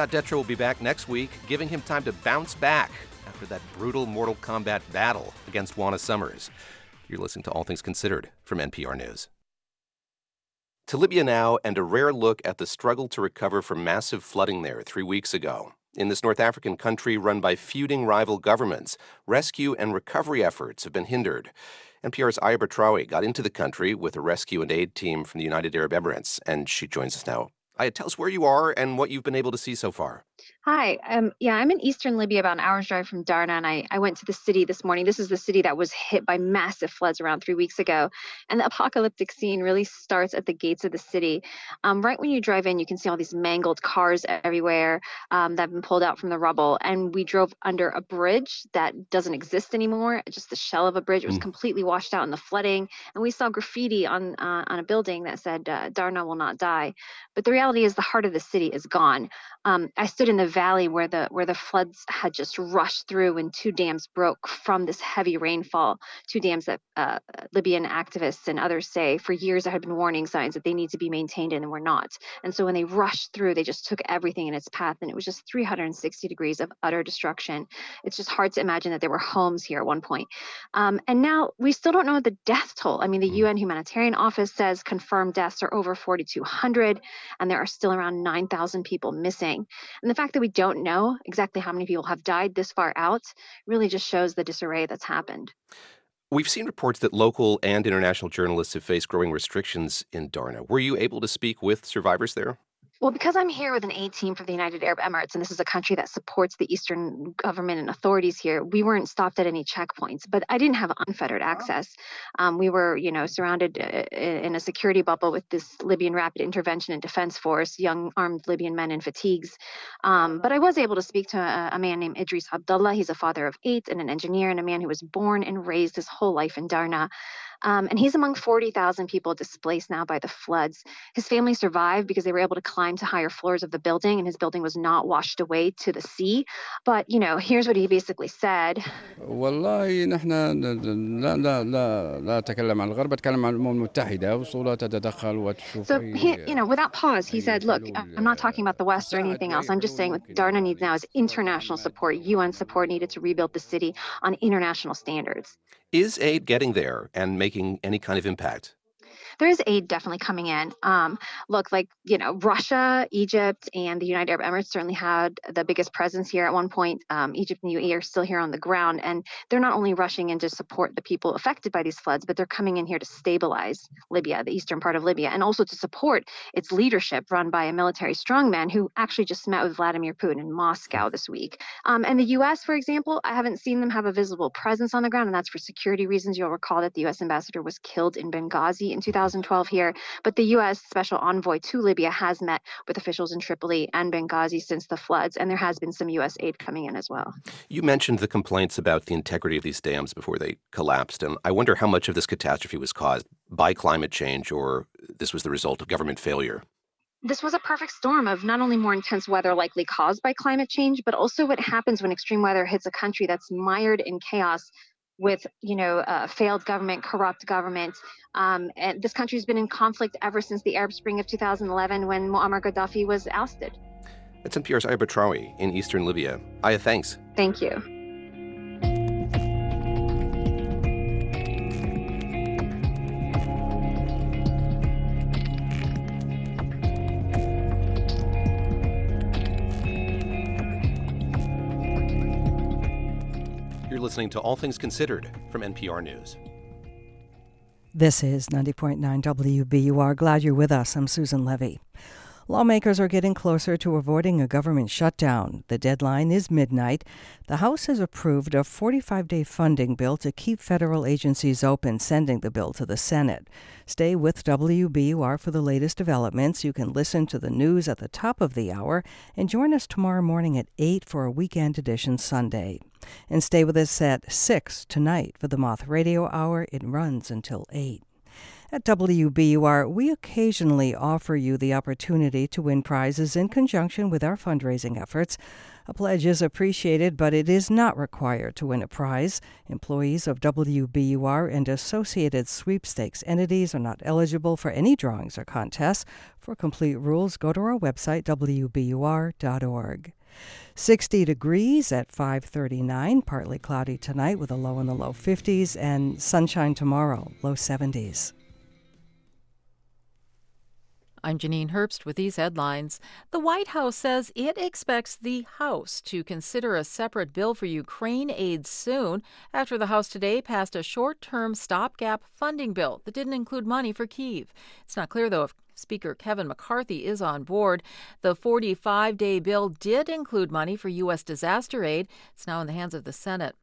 Scott Detrow will be back next week, giving him time to bounce back after that brutal Mortal Kombat battle against Juana Summers. You're listening to All Things Considered from NPR News. To Libya now, and a rare look at the struggle to recover from massive flooding there three weeks ago. In this North African country run by feuding rival governments, rescue and recovery efforts have been hindered. NPR's Aya got into the country with a rescue and aid team from the United Arab Emirates, and she joins us now. Aya, tell us where you are and what you've been able to see so far.
Hi. Um, yeah, I'm in eastern Libya, about an hour's drive from Darna, and I, I went to the city this morning. This is the city that was hit by massive floods around three weeks ago. And the apocalyptic scene really starts at the gates of the city. Um, right when you drive in, you can see all these mangled cars everywhere um, that have been pulled out from the rubble. And we drove under a bridge that doesn't exist anymore, just the shell of a bridge. It was mm. completely washed out in the flooding. And we saw graffiti on, uh, on a building that said, uh, Darna will not die. But the reality is, the heart of the city is gone. Um, I stood in the valley where the where the floods had just rushed through and two dams broke from this heavy rainfall. Two dams that uh, Libyan activists and others say for years there had been warning signs that they need to be maintained and were not. And so when they rushed through, they just took everything in its path, and it was just 360 degrees of utter destruction. It's just hard to imagine that there were homes here at one point. Um, and now we still don't know the death toll. I mean, the UN mm. Humanitarian Office says confirmed deaths are over 4,200, and there are still around 9,000 people missing. And the fact that we don't know exactly how many people have died this far out really just shows the disarray that's happened.
We've seen reports that local and international journalists have faced growing restrictions in Darna. Were you able to speak with survivors there?
Well, because I'm here with an A team for the United Arab Emirates, and this is a country that supports the Eastern government and authorities here, we weren't stopped at any checkpoints, but I didn't have unfettered access. Um, we were, you know, surrounded uh, in a security bubble with this Libyan Rapid Intervention and Defense Force, young armed Libyan men in fatigues. Um, but I was able to speak to a, a man named Idris Abdullah. He's a father of eight and an engineer, and a man who was born and raised his whole life in Darna. Um, and he's among 40,000 people displaced now by the floods. His family survived because they were able to climb to higher floors of the building, and his building was not washed away to the sea. But, you know, here's what he basically said. والله نحن لا لا لا لا أتكلم عن الغرب أتكلم عن الأمم المتحدة وصولها تتدخل وتشوف So, he, you know, without pause, he said, look, I'm not talking about the West or anything else. I'm just saying what Darna needs now is international support, UN support needed to rebuild the city on international standards.
Is aid getting there and making any kind of impact?
There is aid definitely coming in. Um, look, like, you know, Russia, Egypt, and the United Arab Emirates certainly had the biggest presence here at one point. Um, Egypt and UAE are still here on the ground, and they're not only rushing in to support the people affected by these floods, but they're coming in here to stabilize Libya, the eastern part of Libya, and also to support its leadership run by a military strongman who actually just met with Vladimir Putin in Moscow this week. Um, and the U.S., for example, I haven't seen them have a visible presence on the ground, and that's for security reasons. You'll recall that the U.S. ambassador was killed in Benghazi in 2000. 2012 here, but the U.S. Special Envoy to Libya has met with officials in Tripoli and Benghazi since the floods, and there has been some U.S. aid coming in as well.
You mentioned the complaints about the integrity of these dams before they collapsed, and I wonder how much of this catastrophe was caused by climate change or this was the result of government failure
this was a perfect storm of not only more intense weather likely caused by climate change, but also what happens when extreme weather hits a country that's mired in chaos with you know uh, failed government, corrupt government. Um, and this country has been in conflict ever since the Arab Spring of 2011 when Muammar Gaddafi was ousted.
It's NPR's Aya Batrawy in eastern Libya. Aya, thanks.
Thank you.
Listening to All Things Considered from NPR News.
This is 90.9 WBUR. Glad you're with us. I'm Susan Levy. Lawmakers are getting closer to avoiding a government shutdown. The deadline is midnight. The House has approved a 45 day funding bill to keep federal agencies open, sending the bill to the Senate. Stay with WBUR for the latest developments. You can listen to the news at the top of the hour and join us tomorrow morning at 8 for a weekend edition Sunday. And stay with us at 6 tonight for the Moth Radio Hour. It runs until 8. At WBUR, we occasionally offer you the opportunity to win prizes in conjunction with our fundraising efforts. A pledge is appreciated, but it is not required to win a prize. Employees of WBUR and associated sweepstakes entities are not eligible for any drawings or contests. For complete rules, go to our website, wbur.org. 60 degrees at 539, partly cloudy tonight with a low in the low 50s, and sunshine tomorrow, low 70s.
I'm Janine Herbst with these headlines. The White House says it expects the House to consider a separate bill for Ukraine aid soon after the House today passed a short term stopgap funding bill that didn't include money for Kiev. It's not clear, though, if Speaker Kevin McCarthy is on board. The 45 day bill did include money for U.S. disaster aid. It's now in the hands of the Senate.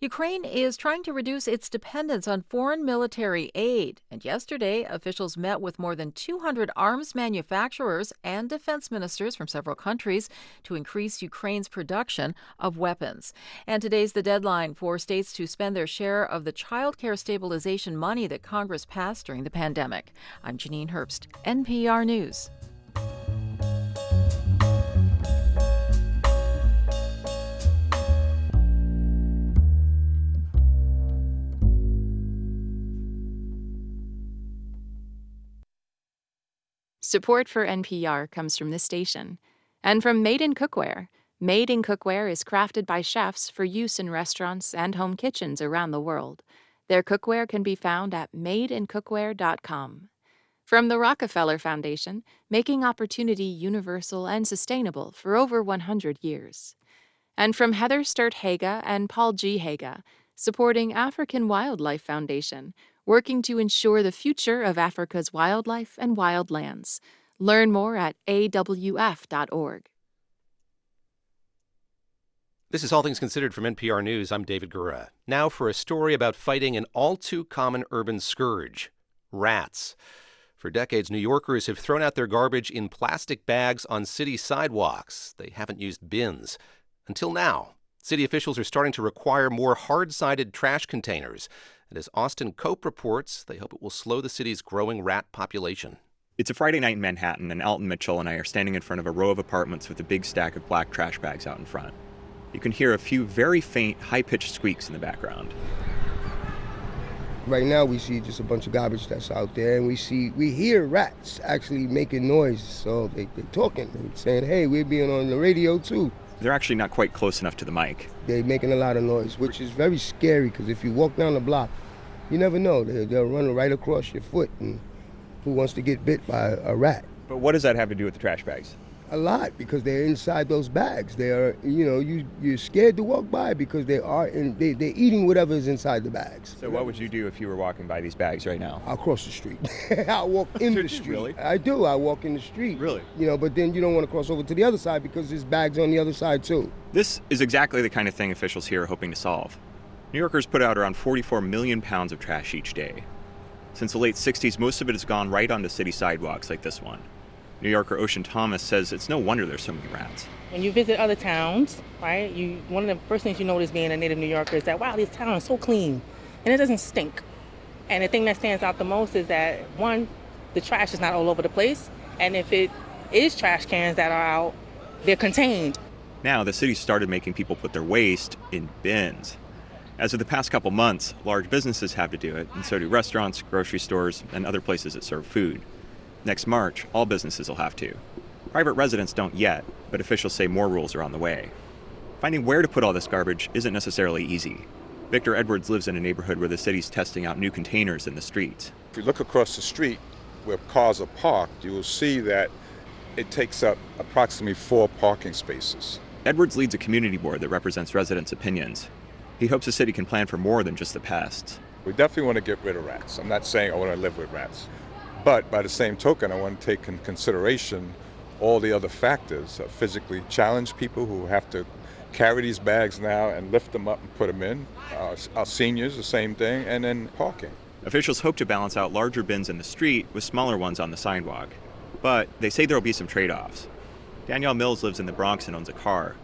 Ukraine is trying to reduce its dependence on foreign military aid. And yesterday, officials met with more than 200 arms manufacturers and defense ministers from several countries to increase Ukraine's production of weapons. And today's the deadline for states to spend their share of the child care stabilization money that Congress passed during the pandemic. I'm Janine Herbst, NPR News.
Support for NPR comes from this station and from Made in Cookware. Made in Cookware is crafted by chefs for use in restaurants and home kitchens around the world. Their cookware can be found at madeincookware.com. From the Rockefeller Foundation, making opportunity universal and sustainable for over 100 years. And from Heather Sturt Haga and Paul G. Haga, supporting African Wildlife Foundation, working to ensure the future of Africa's wildlife and wildlands. Learn more at awf.org.
This is All Things Considered from NPR News. I'm David Gura. Now for a story about fighting an all too common urban scourge rats. For decades, New Yorkers have thrown out their garbage in plastic bags on city sidewalks. They haven't used bins. Until now, city officials are starting to require more hard sided trash containers. And as Austin Cope reports, they hope it will slow the city's growing rat population.
It's a Friday night in Manhattan, and Alton Mitchell and I are standing in front of a row of apartments with a big stack of black trash bags out in front. You can hear a few very faint, high pitched squeaks in the background.
Right now, we see just a bunch of garbage that's out there, and we see we hear rats actually making noise. So they, they're talking and saying, "Hey, we're being on the radio too."
They're actually not quite close enough to the mic.
They're making a lot of noise, which is very scary because if you walk down the block, you never know. They, they'll run right across your foot, and who wants to get bit by a rat?
But what does that have to do with the trash bags?
A lot because they're inside those bags. They are, you know, you you're scared to walk by because they are in. They they're eating whatever is inside the bags.
So what would you do if you were walking by these bags right now?
I'll cross the street. (laughs) I'll walk in the street.
Really?
I do. I walk in the street.
Really?
You know, but then you don't want to cross over to the other side because there's bags on the other side too.
This is exactly the kind of thing officials here are hoping to solve. New Yorkers put out around 44 million pounds of trash each day. Since the late 60s, most of it has gone right onto city sidewalks like this one. New Yorker Ocean Thomas says it's no wonder there's so many rats.
When you visit other towns, right, you one of the first things you notice being a native New Yorker is that wow, this town is so clean and it doesn't stink. And the thing that stands out the most is that one, the trash is not all over the place, and if it is trash cans that are out, they're contained.
Now, the city started making people put their waste in bins. As of the past couple months, large businesses have to do it, and so do restaurants, grocery stores, and other places that serve food. Next March, all businesses will have to. Private residents don't yet, but officials say more rules are on the way. Finding where to put all this garbage isn't necessarily easy. Victor Edwards lives in a neighborhood where the city's testing out new containers in the streets.
If you look across the street where cars are parked, you will see that it takes up approximately four parking spaces.
Edwards leads a community board that represents residents' opinions. He hopes the city can plan for more than just the pests.
We definitely want to get rid of rats. I'm not saying I want to live with rats. But by the same token, I want to take in consideration all the other factors, physically challenged people who have to carry these bags now and lift them up and put them in. Uh, our seniors, the same thing, and then parking.
Officials hope to balance out larger bins in the street with smaller ones on the sidewalk. But they say there will be some trade offs. Danielle Mills lives in the Bronx and owns a car.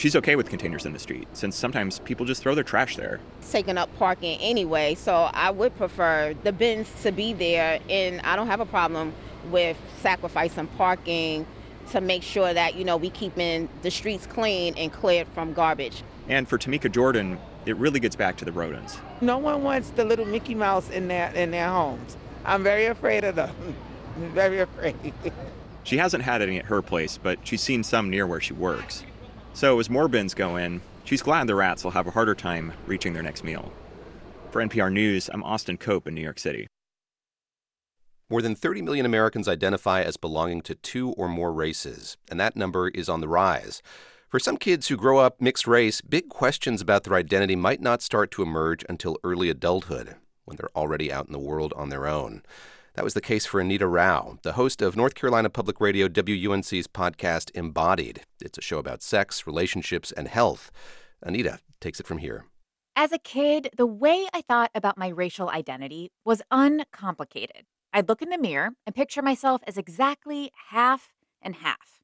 She's okay with containers in the street since sometimes people just throw their trash there.
It's taking up parking anyway, so I would prefer the bins to be there, and I don't have a problem with sacrificing parking to make sure that you know we keeping the streets clean and cleared from garbage.
And for Tamika Jordan, it really gets back to the rodents.
No one wants the little Mickey Mouse in their in their homes. I'm very afraid of them. I'm (laughs) very afraid.
She hasn't had any at her place, but she's seen some near where she works. So as more bins go in, she's glad the rats will have a harder time reaching their next meal. For NPR News, I'm Austin Cope in New York City.
More than 30 million Americans identify as belonging to two or more races, and that number is on the rise. For some kids who grow up mixed race, big questions about their identity might not start to emerge until early adulthood, when they're already out in the world on their own. That was the case for Anita Rao, the host of North Carolina Public Radio WUNC's podcast Embodied. It's a show about sex, relationships, and health. Anita takes it from here.
As a kid, the way I thought about my racial identity was uncomplicated. I'd look in the mirror and picture myself as exactly half and half.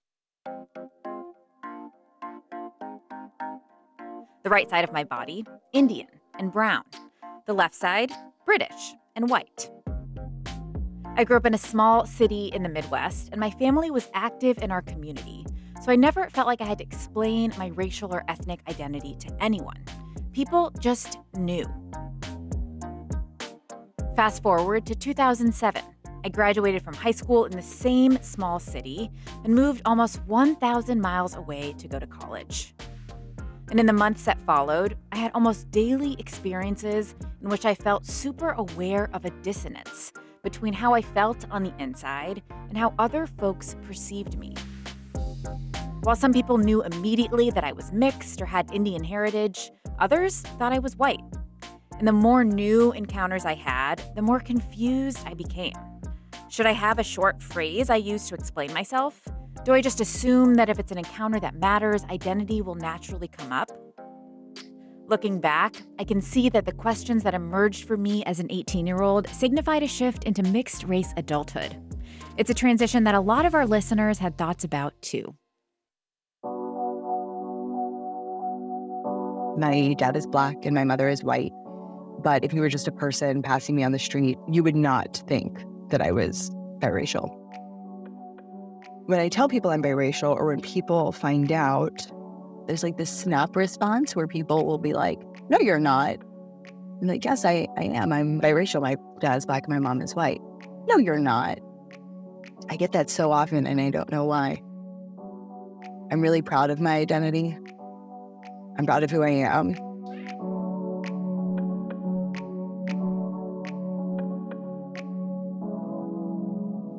The right side of my body, Indian and brown. The left side, British and white. I grew up in a small city in the Midwest, and my family was active in our community, so I never felt like I had to explain my racial or ethnic identity to anyone. People just knew. Fast forward to 2007. I graduated from high school in the same small city and moved almost 1,000 miles away to go to college. And in the months that followed, I had almost daily experiences in which I felt super aware of a dissonance between how I felt on the inside and how other folks perceived me. While some people knew immediately that I was mixed or had Indian heritage, others thought I was white. And the more new encounters I had, the more confused I became. Should I have a short phrase I use to explain myself? Do I just assume that if it's an encounter that matters, identity will naturally come up? Looking back, I can see that the questions that emerged for me as an 18 year old signified a shift into mixed race adulthood. It's a transition that a lot of our listeners had thoughts about too.
My dad is black and my mother is white. But if you were just a person passing me on the street, you would not think that I was biracial. When I tell people I'm biracial or when people find out, there's like this snap response where people will be like, No, you're not. I'm like, Yes, I, I am. I'm biracial. My dad's black my mom is white. No, you're not. I get that so often and I don't know why. I'm really proud of my identity. I'm proud of who I am.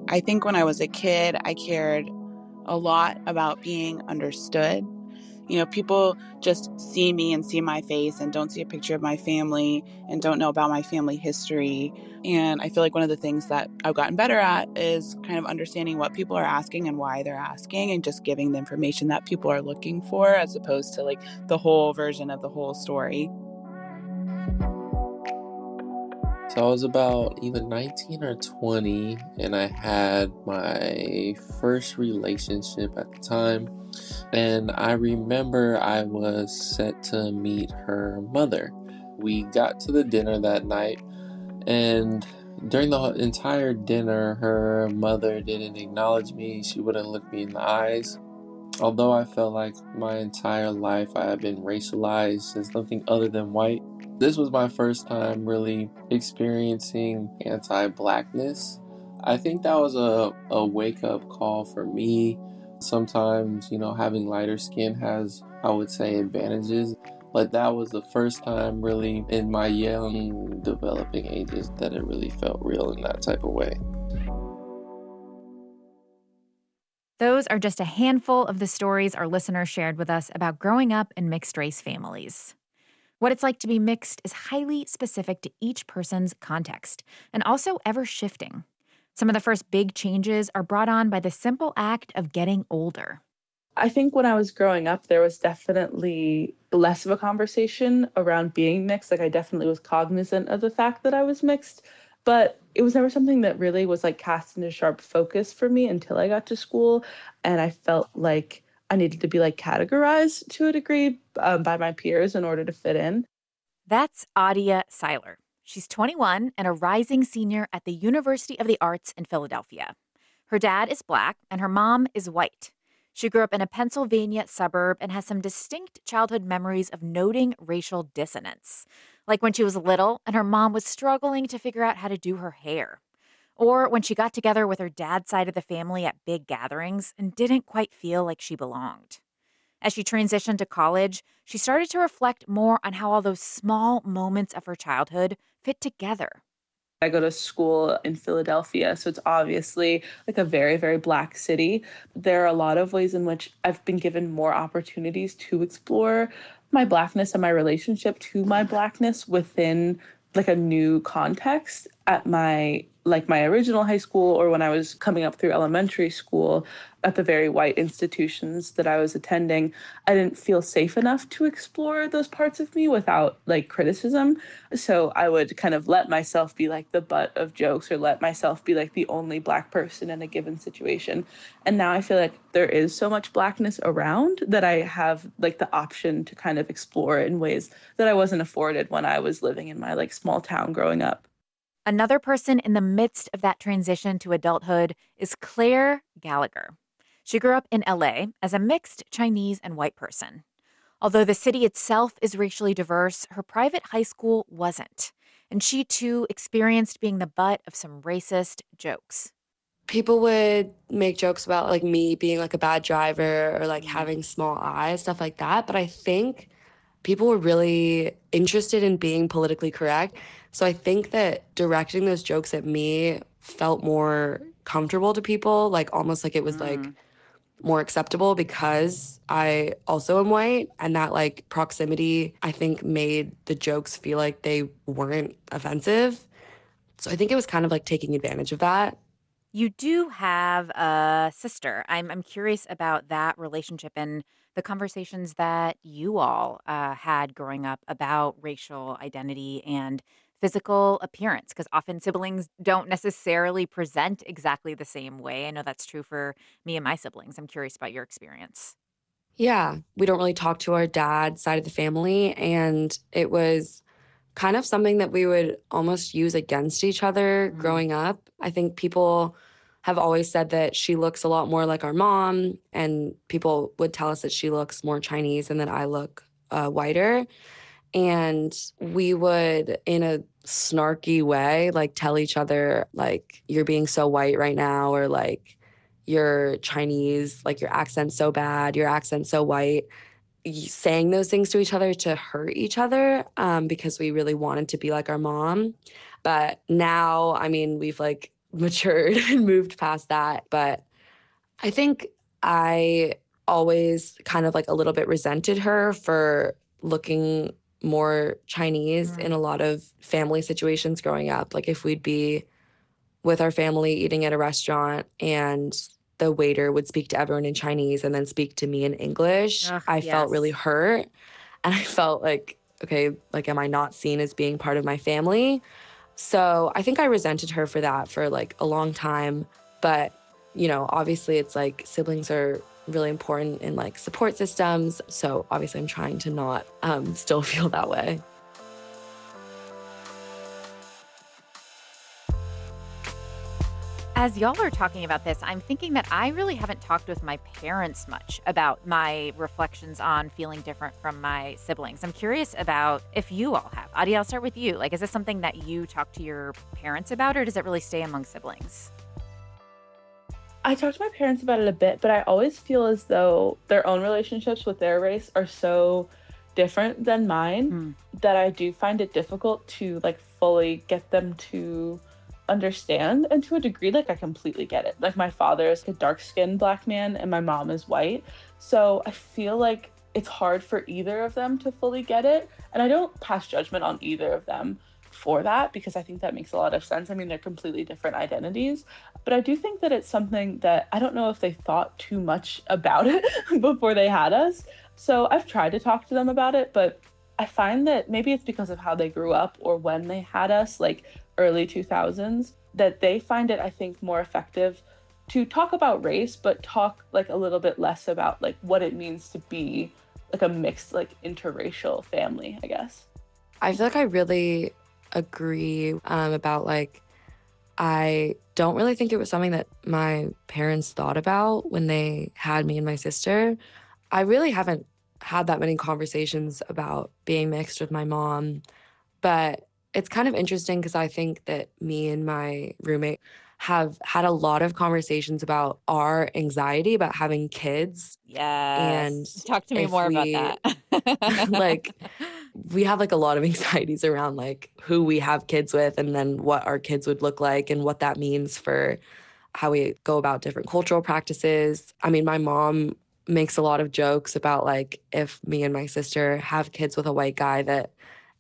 I think when I was a kid, I cared a lot about being understood. You know, people just see me and see my face and don't see a picture of my family and don't know about my family history. And I feel like one of the things that I've gotten better at is kind of understanding what people are asking and why they're asking and just giving the information that people are looking for as opposed to like the whole version of the whole story.
So I was about either 19 or 20, and I had my first relationship at the time. And I remember I was set to meet her mother. We got to the dinner that night, and during the entire dinner, her mother didn't acknowledge me. She wouldn't look me in the eyes. Although I felt like my entire life I had been racialized as nothing other than white, this was my first time really experiencing anti blackness. I think that was a, a wake up call for me. Sometimes, you know, having lighter skin has, I would say, advantages. But that was the first time, really, in my young developing ages, that it really felt real in that type of way.
Those are just a handful of the stories our listeners shared with us about growing up in mixed race families. What it's like to be mixed is highly specific to each person's context and also ever shifting. Some of the first big changes are brought on by the simple act of getting older.
I think when I was growing up, there was definitely less of a conversation around being mixed. Like, I definitely was cognizant of the fact that I was mixed, but it was never something that really was like cast into sharp focus for me until I got to school. And I felt like I needed to be like categorized to a degree um, by my peers in order to fit in.
That's Adia Seiler. She's 21 and a rising senior at the University of the Arts in Philadelphia. Her dad is black and her mom is white. She grew up in a Pennsylvania suburb and has some distinct childhood memories of noting racial dissonance, like when she was little and her mom was struggling to figure out how to do her hair, or when she got together with her dad's side of the family at big gatherings and didn't quite feel like she belonged. As she transitioned to college, she started to reflect more on how all those small moments of her childhood fit together.
I go to school in Philadelphia, so it's obviously like a very, very black city. There are a lot of ways in which I've been given more opportunities to explore my blackness and my relationship to my blackness within like a new context at my like my original high school or when I was coming up through elementary school at the very white institutions that I was attending, I didn't feel safe enough to explore those parts of me without like criticism. So I would kind of let myself be like the butt of jokes or let myself be like the only black person in a given situation. And now I feel like there is so much blackness around that I have like the option to kind of explore in ways that I wasn't afforded when I was living in my like small town growing up.
Another person in the midst of that transition to adulthood is Claire Gallagher. She grew up in LA as a mixed Chinese and white person. Although the city itself is racially diverse, her private high school wasn't. And she too experienced being the butt of some racist jokes.
People would make jokes about like me being like a bad driver or like mm-hmm. having small eyes, stuff like that. But I think people were really interested in being politically correct. So I think that directing those jokes at me felt more comfortable to people, like almost like it was like more acceptable because I also am white and that like proximity I think made the jokes feel like they weren't offensive. So I think it was kind of like taking advantage of that.
You do have a sister. I'm, I'm curious about that relationship and the conversations that you all uh, had growing up about racial identity and physical appearance, because often siblings don't necessarily present exactly the same way. I know that's true for me and my siblings. I'm curious about your experience.
Yeah, we don't really talk to our dad side of the family and it was kind of something that we would almost use against each other growing up. I think people have always said that she looks a lot more like our mom, and people would tell us that she looks more Chinese and that I look uh, whiter. And we would, in a snarky way, like tell each other, like, you're being so white right now, or like, you're Chinese, like, your accent's so bad, your accent's so white saying those things to each other to hurt each other um, because we really wanted to be like our mom. But now, I mean, we've like (laughs) matured and moved past that. But I think I always kind of like a little bit resented her for looking more Chinese in mm-hmm. a lot of family situations growing up. Like if we'd be with our family eating at a restaurant and the waiter would speak to everyone in Chinese and then speak to me in English,
Ugh,
I felt really hurt. And I felt like, okay, like, am I not seen as being part of my family? So I think I resented her for that for like a long time. But, you know, obviously it's like siblings are really important in like support systems. So obviously I'm trying to not um, (laughs) still feel that way.
As y'all are talking about this, I'm thinking that I really haven't talked with my parents much about my reflections on feeling different from my siblings. I'm curious about if you all have. Adi, I'll start with you. Like, is this something that you talk to your parents about, or does it really stay among siblings?
I talk to my parents about it a bit, but I always feel as though their own relationships with their race are so different than mine hmm. that I do find it difficult to like fully get them to understand and to a degree like I completely get it. Like my father is a dark-skinned black man and my mom is white. So I feel like it's hard for either of them to fully get it and I don't pass judgment on either of them for that because I think that makes a lot of sense. I mean, they're completely different identities, but I do think that it's something that I don't know if they thought too much about it (laughs) before they had us. So I've tried to talk to them about it, but I find that maybe it's because of how they grew up or when they had us, like early 2000s, that they find it, I think, more effective to talk about race, but talk like a little bit less about like what it means to be like a mixed, like interracial family, I guess.
I feel like I really agree um, about like, I don't really think it was something that my parents thought about when they had me and my sister. I really haven't had that many conversations about being mixed with my mom, but it's kind of interesting because I think that me and my roommate have had a lot of conversations about our anxiety about having kids.
Yeah.
And
talk to me more
we-
about that. (laughs)
like (laughs) we have like a lot of anxieties around like who we have kids with and then what our kids would look like and what that means for how we go about different cultural practices. I mean, my mom makes a lot of jokes about like if me and my sister have kids with a white guy that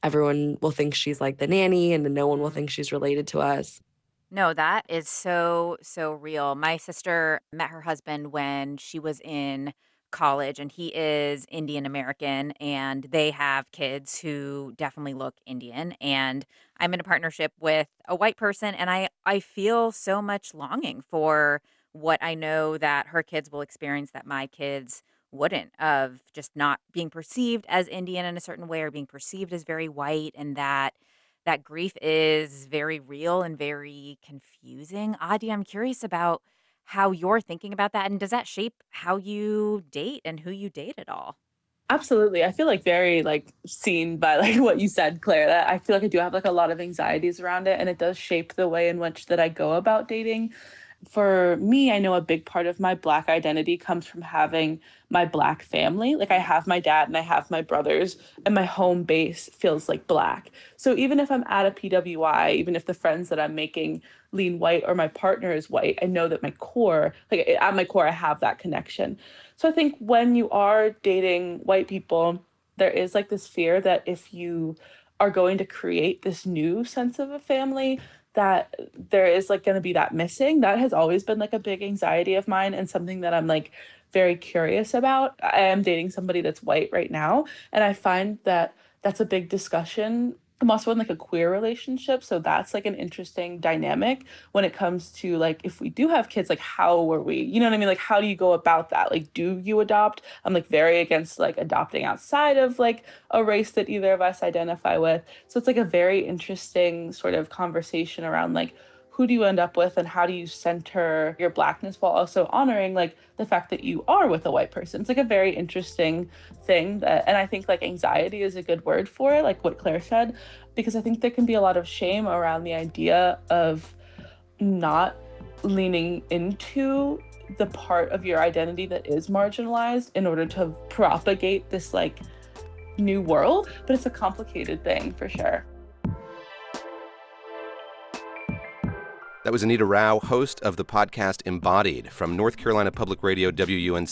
everyone will think she's like the nanny and no one will think she's related to us.
No, that is so, so real. My sister met her husband when she was in college, and he is Indian American, and they have kids who definitely look Indian. And I'm in a partnership with a white person, and I, I feel so much longing for what I know that her kids will experience that my kids wouldn't of just not being perceived as Indian in a certain way or being perceived as very white and that that grief is very real and very confusing. Adi, I'm curious about how you're thinking about that and does that shape how you date and who you date at all?
Absolutely. I feel like very like seen by (laughs) like what you said, Claire, that I feel like I do have like a lot of anxieties around it and it does shape the way in which that I go about dating. For me, I know a big part of my black identity comes from having my black family. Like I have my dad and I have my brothers and my home base feels like black. So even if I'm at a PWI, even if the friends that I'm making lean white or my partner is white, I know that my core, like at my core I have that connection. So I think when you are dating white people, there is like this fear that if you are going to create this new sense of a family, that there is like going to be that missing. That has always been like a big anxiety of mine and something that I'm like very curious about. I am dating somebody that's white right now, and I find that that's a big discussion. I'm also in like a queer relationship, so that's like an interesting dynamic when it comes to like if we do have kids, like how are we? You know what I mean? Like how do you go about that? Like do you adopt? I'm like very against like adopting outside of like a race that either of us identify with. So it's like a very interesting sort of conversation around like who do you end up with and how do you center your blackness while also honoring like the fact that you are with a white person? It's like a very interesting thing that and i think like anxiety is a good word for it like what claire said because i think there can be a lot of shame around the idea of not leaning into the part of your identity that is marginalized in order to propagate this like new world but it's a complicated thing for sure
That was Anita Rao, host of the podcast Embodied from North Carolina Public Radio WUNC.